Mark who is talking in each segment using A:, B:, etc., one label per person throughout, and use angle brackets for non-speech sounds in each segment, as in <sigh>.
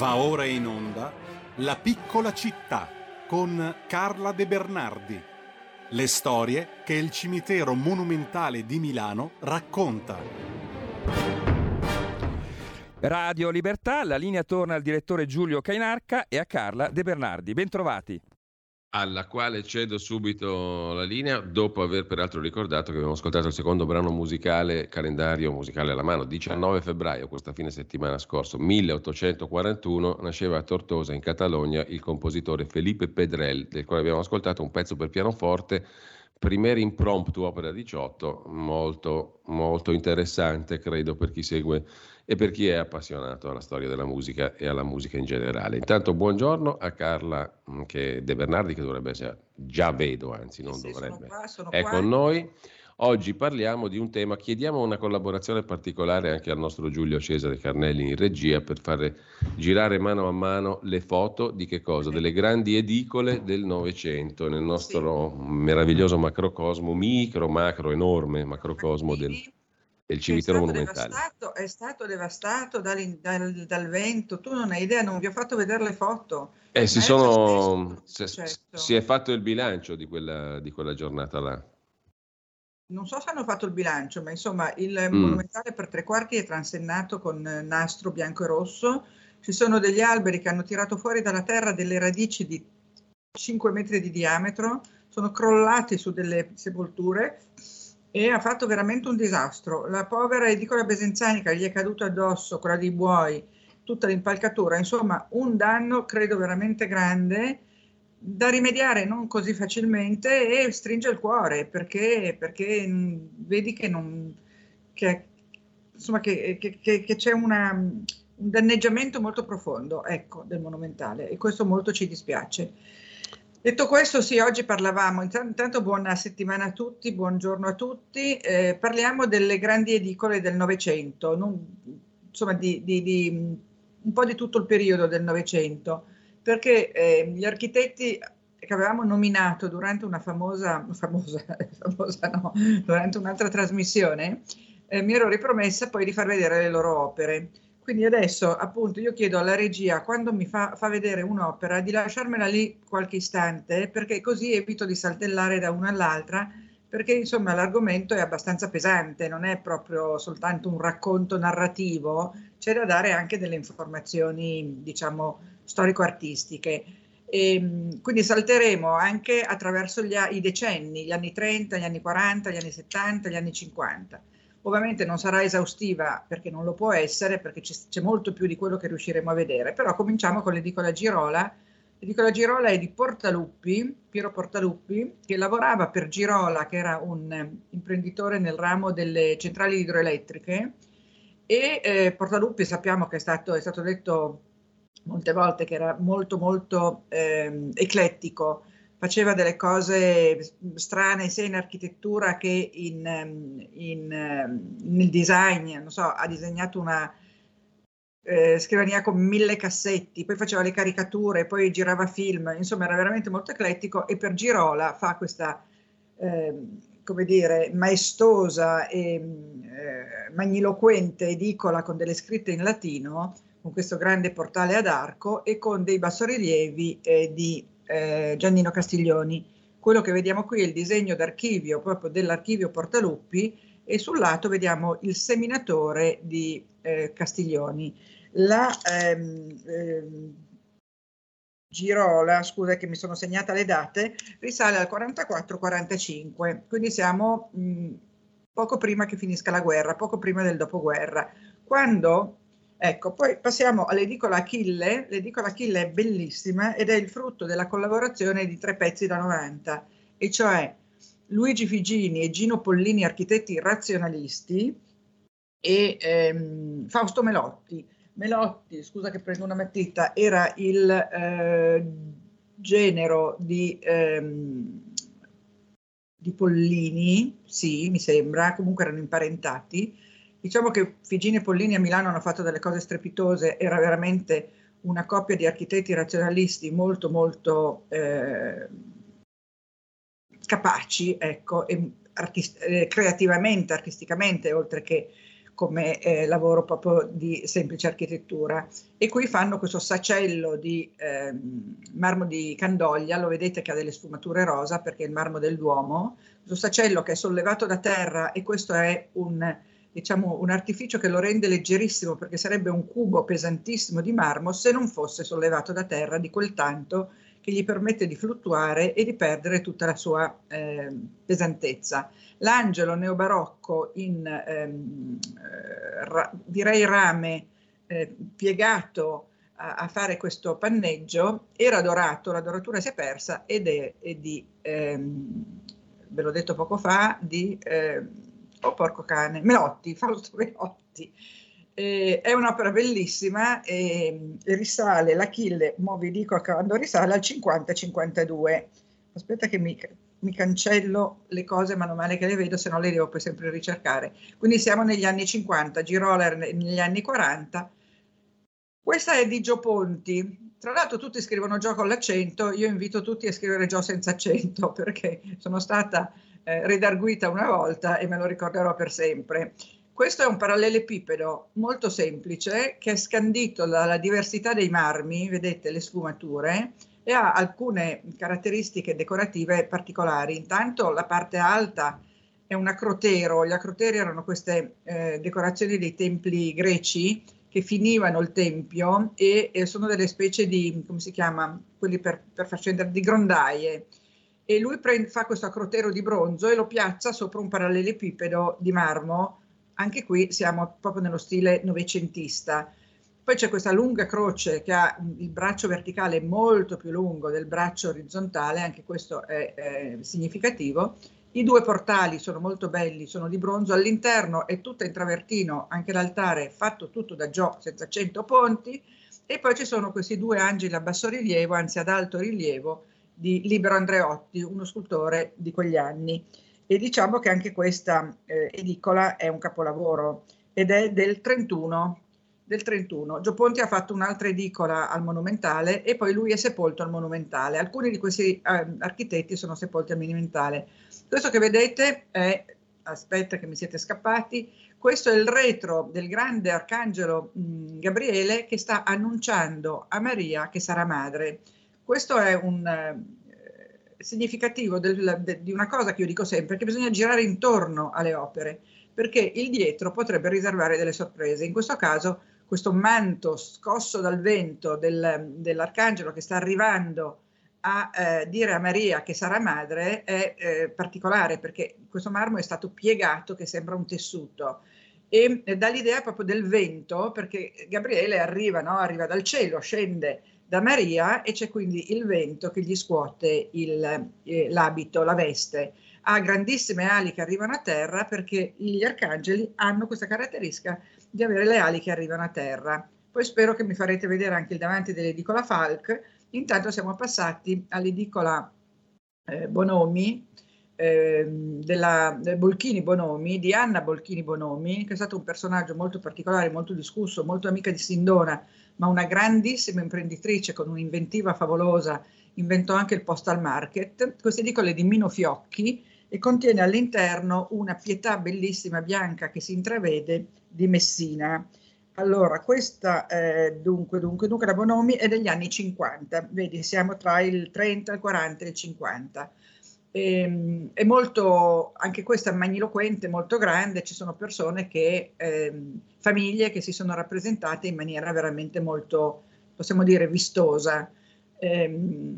A: Va ora in onda La piccola città con Carla De Bernardi. Le storie che il cimitero monumentale di Milano racconta.
B: Radio Libertà, la linea torna al direttore Giulio Cainarca e a Carla De Bernardi. Bentrovati
C: alla quale cedo subito la linea, dopo aver peraltro ricordato che abbiamo ascoltato il secondo brano musicale, calendario musicale alla mano, 19 febbraio, questa fine settimana scorso, 1841, nasceva a Tortosa, in Catalogna, il compositore Felipe Pedrel, del quale abbiamo ascoltato un pezzo per pianoforte, Primer Impromptu, opera 18, molto, molto interessante, credo, per chi segue e per chi è appassionato alla storia della musica e alla musica in generale. Intanto buongiorno a Carla mm, che De Bernardi, che dovrebbe essere, già vedo, anzi non sì, dovrebbe, qua, è qua. con noi. Oggi parliamo di un tema, chiediamo una collaborazione particolare anche al nostro Giulio Cesare Carnelli in regia per fare girare mano a mano le foto di che cosa? Delle grandi edicole del Novecento nel nostro sì. meraviglioso macrocosmo, micro, macro, enorme macrocosmo del del cimitero è monumentale.
D: Devastato, è stato devastato dal, dal, dal, vento, tu non hai idea, non vi ho fatto vedere le foto.
C: Eh, si, sono, si, si, è fatto il bilancio di quella, di quella, giornata là.
D: Non so se hanno fatto il bilancio, ma insomma il mm. monumentale per tre quarti è transennato con nastro bianco e rosso. Ci sono degli alberi che hanno tirato fuori dalla terra delle radici di 5 metri di diametro, sono crollati su delle sepolture e ha fatto veramente un disastro. La povera edicola besenzanica gli è caduta addosso, quella dei buoi, tutta l'impalcatura, insomma un danno credo veramente grande da rimediare non così facilmente e stringe il cuore perché, perché vedi che, non, che, insomma, che, che c'è una, un danneggiamento molto profondo ecco, del monumentale e questo molto ci dispiace. Detto questo, sì, oggi parlavamo, intanto buona settimana a tutti, buongiorno a tutti, eh, parliamo delle grandi edicole del Novecento, insomma di, di, di, un po' di tutto il periodo del Novecento, perché eh, gli architetti che avevamo nominato durante una famosa, famosa, <laughs> famosa no, durante un'altra trasmissione, eh, mi ero ripromessa poi di far vedere le loro opere. Quindi adesso appunto io chiedo alla regia quando mi fa, fa vedere un'opera di lasciarmela lì qualche istante perché così evito di saltellare da una all'altra perché insomma l'argomento è abbastanza pesante, non è proprio soltanto un racconto narrativo, c'è da dare anche delle informazioni diciamo storico-artistiche. E, ehm, quindi salteremo anche attraverso gli, i decenni, gli anni 30, gli anni 40, gli anni 70, gli anni 50 Ovviamente non sarà esaustiva perché non lo può essere, perché c'è molto più di quello che riusciremo a vedere, però cominciamo con l'edicola Girola. L'edicola Girola è di Portaluppi, Piero Portaluppi, che lavorava per Girola, che era un imprenditore nel ramo delle centrali idroelettriche, e eh, Portaluppi sappiamo che è stato, è stato detto molte volte che era molto molto eh, eclettico, faceva delle cose strane sia in architettura che in, ehm, in, ehm, nel design, non so, ha disegnato una eh, scrivania con mille cassetti, poi faceva le caricature, poi girava film, insomma era veramente molto eclettico e per Girola fa questa, eh, come dire, maestosa e eh, magniloquente edicola con delle scritte in latino, con questo grande portale ad arco e con dei bassorilievi eh, di eh, Giannino Castiglioni. Quello che vediamo qui è il disegno d'archivio proprio dell'archivio Portaluppi e sul lato vediamo il seminatore di eh, Castiglioni. La ehm, ehm, Girola, scusa che mi sono segnata le date, risale al 44-45, quindi siamo mh, poco prima che finisca la guerra, poco prima del dopoguerra, quando Ecco, poi passiamo all'edicola Achille. L'edicola Achille è bellissima ed è il frutto della collaborazione di tre pezzi da 90, e cioè Luigi Figini e Gino Pollini, architetti razionalisti, e ehm, Fausto Melotti. Melotti, scusa che prendo una matita, era il eh, genero di, ehm, di Pollini, sì, mi sembra, comunque erano imparentati Diciamo che Figini e Pollini a Milano hanno fatto delle cose strepitose, era veramente una coppia di architetti razionalisti molto molto eh, capaci, ecco, artist- eh, creativamente, artisticamente, oltre che come eh, lavoro proprio di semplice architettura. E qui fanno questo sacello di eh, marmo di Candoglia, lo vedete che ha delle sfumature rosa perché è il marmo del Duomo, questo sacello che è sollevato da terra e questo è un, diciamo, un artificio che lo rende leggerissimo perché sarebbe un cubo pesantissimo di marmo se non fosse sollevato da terra di quel tanto che gli permette di fluttuare e di perdere tutta la sua eh, pesantezza. L'angelo neobarocco in ehm, eh, ra, direi rame eh, piegato a, a, fare questo panneggio era dorato, la doratura si è persa ed è, è di, ehm, ve l'ho detto poco fa, di, eh, oh porco cane, Melotti, Fausto Melotti eh, è un'opera bellissima e risale, l'Achille, mo vi dico quando risale, al 50-52. Aspetta che mi, mi, cancello le cose mano male che le vedo, se no le devo poi sempre ricercare. Quindi siamo negli anni 50, Giroler negli anni 40. Questa è di Gio Ponti. Tra l'altro tutti scrivono Gio con l'accento, io invito tutti a scrivere Gio senza accento <laughs> perché sono stata eh, redarguita una volta e me lo ricorderò per sempre. Questo è un parallelepipedo molto semplice che è scandito dalla diversità dei marmi, vedete le sfumature, e ha alcune caratteristiche decorative particolari. Intanto la parte alta è un acrotero, gli acroteri erano queste eh, decorazioni dei templi greci che finivano il tempio e, e, sono delle specie di, come si chiama, quelli per, per far scendere, di grondaie. E lui prende, fa questo acrotero di bronzo e lo piazza sopra un parallelepipedo di marmo anche qui siamo proprio nello stile novecentista. Poi c'è questa lunga croce che ha il braccio verticale molto più lungo del braccio orizzontale, anche questo è, è significativo. I due portali sono molto belli, sono di bronzo, all'interno è tutto in travertino, anche l'altare fatto tutto da Gio senza cento ponti e poi ci sono questi due angeli a basso rilievo, anzi ad alto rilievo, di Libero Andreotti, uno scultore di quegli anni e diciamo che anche questa eh, edicola è un capolavoro ed è del 31. Del 31. Gio Ponti ha fatto un'altra edicola al Monumentale e poi lui è sepolto al Monumentale. Alcuni di questi eh, architetti sono sepolti al Monumentale. Questo che vedete è, aspetta che mi siete scappati, questo è il retro del grande arcangelo mh, Gabriele che sta annunciando a Maria che sarà madre. Questo è un, significativo del, de, di una cosa che io dico sempre, che bisogna girare intorno alle opere, perché il dietro potrebbe riservare delle sorprese. In questo caso questo manto scosso dal vento del, dell'arcangelo che sta arrivando a eh, dire a Maria che sarà madre è eh, particolare perché questo marmo è stato piegato che sembra un tessuto e eh, dà l'idea proprio del vento perché Gabriele arriva, no? arriva dal cielo, scende da Maria e c'è quindi il vento che gli scuote il, eh, l'abito, la veste. Ha grandissime ali che arrivano a terra perché gli arcangeli hanno questa caratteristica di avere le ali che arrivano a terra. Poi spero che mi farete vedere anche il davanti dell'edicola Falk. Intanto siamo passati all'edicola eh, Bonomi, eh, della Bolchini Bonomi, di Anna Bolchini Bonomi, che è stato un personaggio molto particolare, molto discusso, molto amica di Sindona, ma una grandissima imprenditrice con un'inventiva favolosa, inventò anche il postal market. Queste edicole di Mino Fiocchi e contiene all'interno una pietà bellissima bianca che si intravede di Messina. Allora, questa eh, dunque, dunque, dunque la Bonomi è degli anni 50, vedi, siamo tra il 30, il 40 e il 50. E, ehm, è molto, anche questa magniloquente, molto grande, ci sono persone che, eh, famiglie che si sono rappresentate in maniera veramente molto, possiamo dire, vistosa. Eh,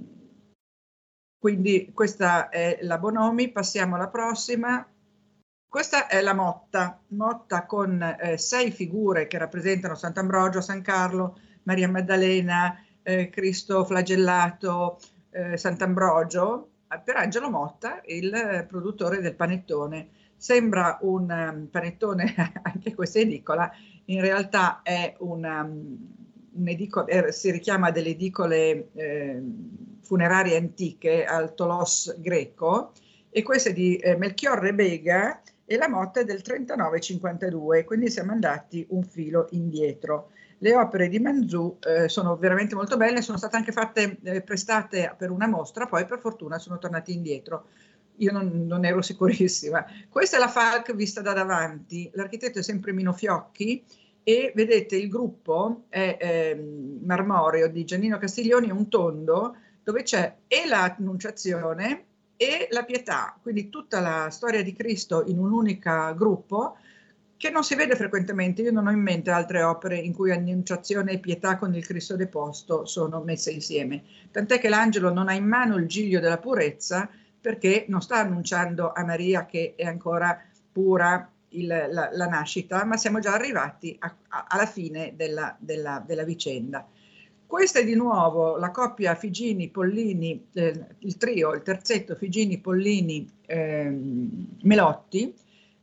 D: quindi questa è la Bonomi, passiamo alla prossima. Questa è la Motta, Motta con eh, sei figure che rappresentano Sant'Ambrogio, San Carlo, Maria Maddalena, eh, Cristo flagellato, eh, Sant'Ambrogio, per Angelo Motta, il produttore del panettone. Sembra un um, panettone <laughs> anche questa edicola, in realtà è una, um, un'edicola, er, si richiama delle edicole eh, funerarie antiche al Tolos greco e questa è di eh, Melchior Rebega e la Motta è del 39-52, quindi siamo andati un filo indietro. Le opere di Manzù eh, sono veramente molto belle, sono state anche fatte, eh, prestate per una mostra, poi per fortuna sono tornati indietro. io non, non, ero sicurissima. Questa è la Falk vista da davanti, l'architetto è sempre Mino Fiocchi e vedete il gruppo è eh, marmoreo di Giannino Castiglioni, è un tondo dove c'è e l'Annunciazione e la Pietà, quindi tutta la storia di Cristo in un unico gruppo che non si vede frequentemente. Io non ho in mente altre opere in cui Annunciazione e Pietà con il Cristo deposto sono messe insieme. Tant'è che l'angelo non ha in mano il giglio della purezza perché non sta annunciando a Maria che è ancora pura il, la, la, nascita, ma siamo già arrivati a, a, alla fine della, della, della, vicenda. Questa è di nuovo la coppia Figini-Pollini, eh, il trio, il terzetto Figini-Pollini-Melotti, eh,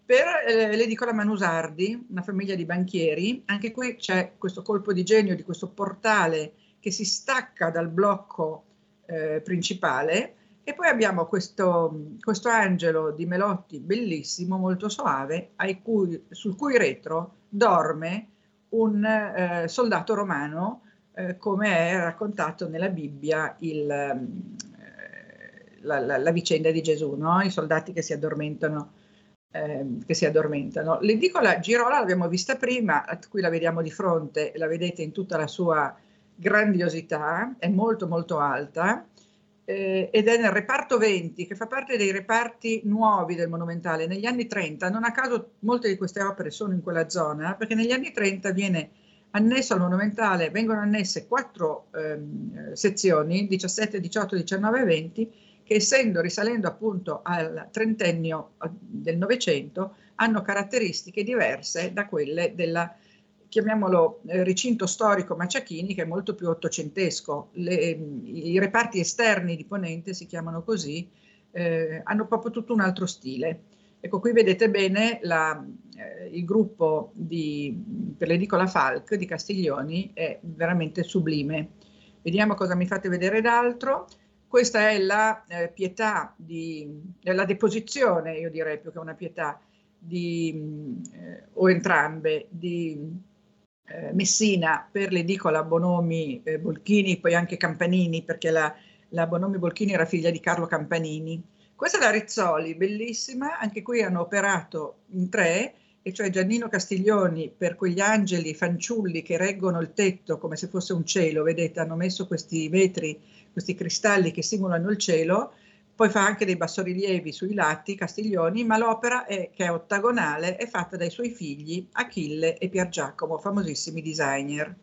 D: per eh, l'edicola Manusardi, una famiglia di banchieri. Anche qui c'è questo colpo di genio di questo portale che si stacca dal blocco eh, principale e poi abbiamo questo, questo, angelo di Melotti bellissimo, molto soave, cui, sul cui retro dorme un eh, soldato romano, eh, come è raccontato nella Bibbia il, eh, la, la, la, vicenda di Gesù, no? i soldati che si addormentano eh, che si addormentano. L'edicola Girola l'abbiamo vista prima, qui la vediamo di fronte, la vedete in tutta la sua grandiosità, è molto molto alta eh, ed è nel reparto 20 che fa parte dei reparti nuovi del Monumentale. Negli anni 30, non a caso molte di queste opere sono in quella zona, perché negli anni 30 viene annesso al Monumentale, vengono annesse quattro ehm, sezioni, 17, 18, 19 e 20, che essendo risalendo appunto al trentennio del Novecento hanno caratteristiche diverse da quelle della chiamiamolo eh, recinto storico Maciachini che è molto più ottocentesco. Le, I reparti esterni di Ponente si chiamano così, eh, hanno proprio tutto un altro stile. Ecco, qui vedete bene la, eh, il gruppo di, per l'edicola Falk di Castiglioni, è veramente sublime. Vediamo cosa mi fate vedere d'altro. Questa è la eh, pietà, di, è la deposizione, io direi più che una pietà, di, eh, o entrambe, di eh, Messina per l'edicola Bonomi eh, Bolchini, poi anche Campanini, perché la, la Bonomi Bolchini era figlia di Carlo Campanini. Questa è la Rizzoli, bellissima, anche qui hanno operato in tre, e cioè Giannino Castiglioni per quegli angeli fanciulli che reggono il tetto come se fosse un cielo, vedete, hanno messo questi vetri questi cristalli che simulano il cielo, poi fa anche dei bassorilievi sui lati, Castiglioni, ma l'opera è, che è ottagonale è fatta dai suoi figli Achille e Pier Giacomo, famosissimi designer.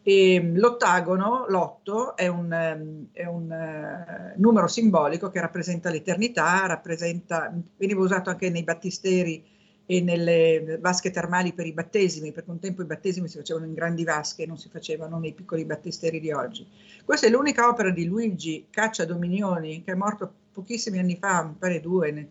D: E mm, l'ottagono, l'otto, è un, mm, è un uh, numero simbolico che rappresenta l'eternità, rappresenta, veniva usato anche nei battisteri e nelle vasche termali per i battesimi, perché un tempo i battesimi si facevano in grandi vasche, non si facevano nei piccoli battisteri di oggi. Questa è l'unica opera di Luigi Caccia Dominioni, che è morto pochissimi anni fa, mi pare due,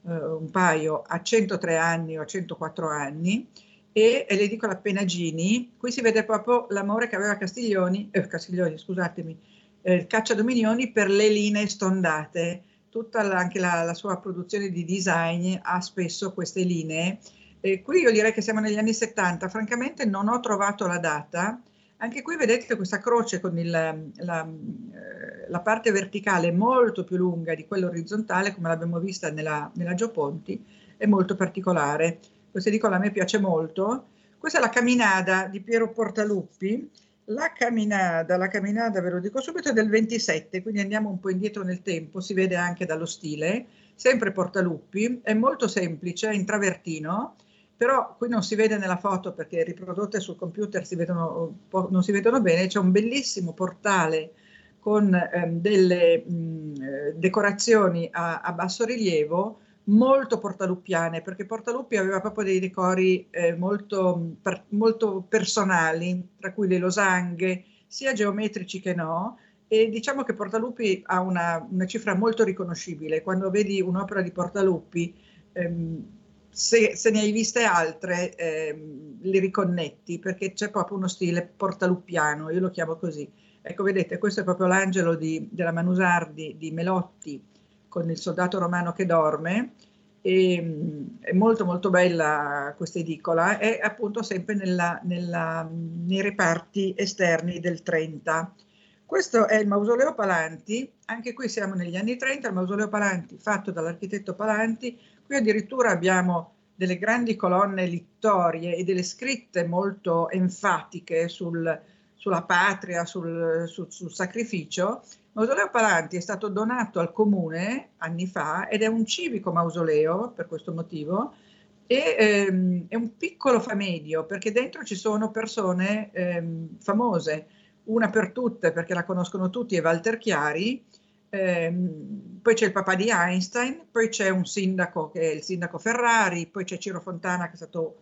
D: uh, un paio, a 103 anni o a 104 anni, e, e l'edicola Penagini, qui si vede proprio l'amore che aveva Castiglioni, eh, Castiglioni, scusatemi, eh, Caccia Dominioni per le linee stondate, tutta la, anche la, la, sua produzione di design ha spesso queste linee. E qui io direi che siamo negli anni 70, francamente non ho trovato la data. Anche qui vedete questa croce con il, la, eh, la, parte verticale molto più lunga di quella orizzontale, come l'abbiamo vista nella, nella Gioponti, è molto particolare. Questa edicola a me piace molto. Questa è la camminata di Piero Portaluppi, la camminata, la camminata, ve lo dico subito, è del 27, quindi andiamo un po' indietro nel tempo, si vede anche dallo stile, sempre Portaluppi, è molto semplice, è in travertino, però qui non si vede nella foto perché riprodotte sul computer si vedono, non si vedono bene, c'è un bellissimo portale con ehm, delle mh, decorazioni a, a basso rilievo, molto portaluppiane, perché Portaluppi aveva proprio dei decori eh, molto, per, molto personali, tra cui le losanghe, sia geometrici che no, e diciamo che Portaluppi ha una, una cifra molto riconoscibile. Quando vedi un'opera di Portaluppi, ehm, se, se, ne hai viste altre, ehm, li riconnetti, perché c'è proprio uno stile portaluppiano, io lo chiamo così. Ecco, vedete, questo è proprio l'angelo di, della Manusardi di Melotti, con il soldato romano che dorme. E, mm, è molto molto bella questa edicola, è appunto sempre nella, nella, nei reparti esterni del 30. Questo è il mausoleo Palanti, anche qui siamo negli anni 30, il mausoleo Palanti fatto dall'architetto Palanti, qui addirittura abbiamo delle grandi colonne littorie e delle scritte molto enfatiche sul, sulla patria, sul, sul, sul sacrificio. Mausoleo Palanti è stato donato al comune anni fa ed è un civico mausoleo per questo motivo e ehm, è un piccolo famedio perché dentro ci sono persone ehm, famose. Una per tutte perché la conoscono tutti è Walter Chiari, ehm, poi c'è il papà di Einstein, poi c'è un sindaco che è il sindaco Ferrari, poi c'è Ciro Fontana che è stato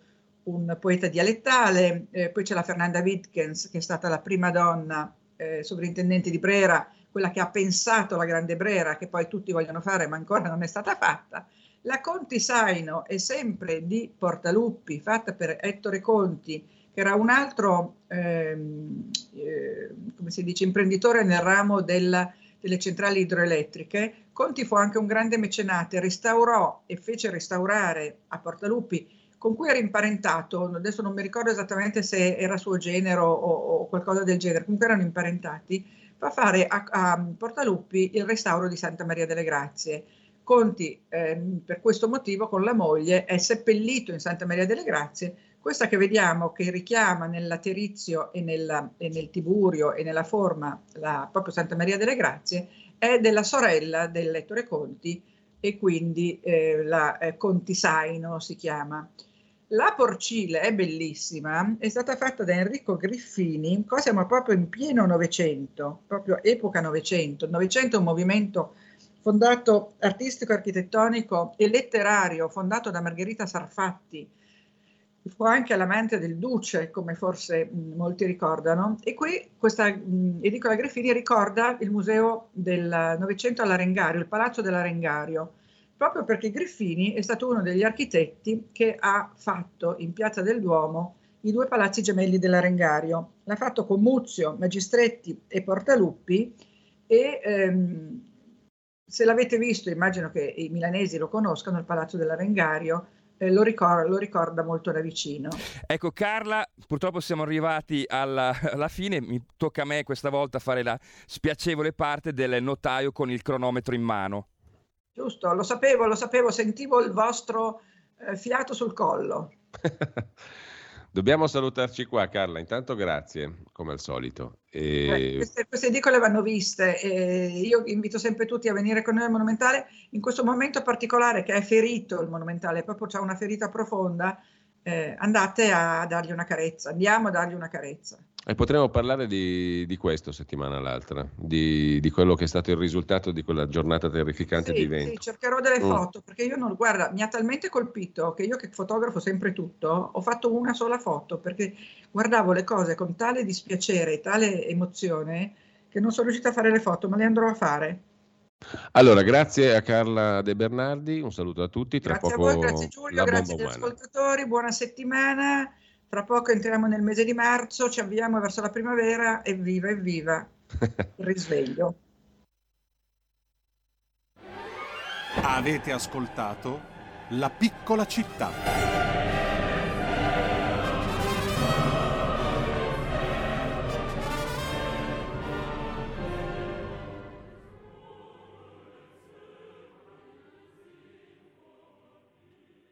D: un poeta dialettale, eh, poi c'è la Fernanda Wittgens che è stata la prima donna eh, sovrintendente di Brera, quella che ha pensato la grande Brera che poi tutti vogliono fare ma ancora non è stata fatta. La Conti Saino è sempre di Portaluppi, fatta per Ettore Conti, che era un altro, ehm, eh, come si dice, imprenditore nel ramo della, delle centrali idroelettriche. Conti fu anche un grande mecenate, restaurò e fece restaurare a Portaluppi, con cui era imparentato, adesso non mi ricordo esattamente se era suo genero o, o qualcosa del genere, comunque erano imparentati, fa fare a, a Portaluppi il restauro di Santa Maria delle Grazie. Conti, eh, per questo motivo, con la moglie, è seppellito in Santa Maria delle Grazie questa che vediamo che richiama nel laterizio e, nella, e nel tiburio e nella forma la, proprio Santa Maria delle Grazie è della sorella del lettore Conti e quindi eh, la eh, Contisaino si chiama. La porcile è bellissima, è stata fatta da Enrico Griffini, qua siamo proprio in pieno Novecento, proprio epoca Novecento. Il Novecento è un movimento fondato artistico, architettonico e letterario, fondato da Margherita Sarfatti, fu anche all'amante del duce, come forse mh, molti ricordano, e qui questa mh, edicola Greffini ricorda il museo del Novecento all'Arengario, il palazzo dell'Arengario, proprio perché Greffini è stato uno degli architetti che ha fatto in Piazza del Duomo i due palazzi gemelli dell'Arengario. L'ha fatto con Muzio, Magistretti e Portaluppi e ehm, se l'avete visto, immagino che i milanesi lo conoscano, il Palazzo dell'Arengario, eh, lo, ricorda, lo, ricorda, molto da vicino.
B: Ecco Carla, purtroppo siamo arrivati alla, alla, fine, mi tocca a me questa volta fare la spiacevole parte del notaio con il cronometro in mano.
D: Giusto, lo sapevo, lo sapevo, sentivo il vostro eh, fiato sul collo. <laughs>
C: Dobbiamo salutarci qua, Carla. Intanto grazie, come al solito.
D: E... Eh, queste, queste, edicole vanno viste. E io invito sempre tutti a venire con noi al Monumentale. In questo momento particolare, che è ferito il Monumentale, proprio c'è una ferita profonda, eh, andate a dargli una carezza. Andiamo a dargli una carezza.
C: E potremmo parlare di, di questo settimana l'altra, di, di, quello che è stato il risultato di quella giornata terrificante
D: sì,
C: di vento.
D: Sì, cercherò delle mm. foto, perché io non, guarda, mi ha talmente colpito che io che fotografo sempre tutto, ho fatto una sola foto, perché guardavo le cose con tale dispiacere e tale emozione che non sono riuscita a fare le foto, ma le andrò a fare.
C: Allora, grazie a Carla De Bernardi, un saluto a tutti. Tra
D: grazie
C: poco
D: a voi, grazie Giulio, grazie agli ascoltatori, buona settimana. Tra poco entriamo nel mese di marzo, ci avviamo verso la primavera, evviva, evviva <laughs> il risveglio.
A: Avete ascoltato La piccola città.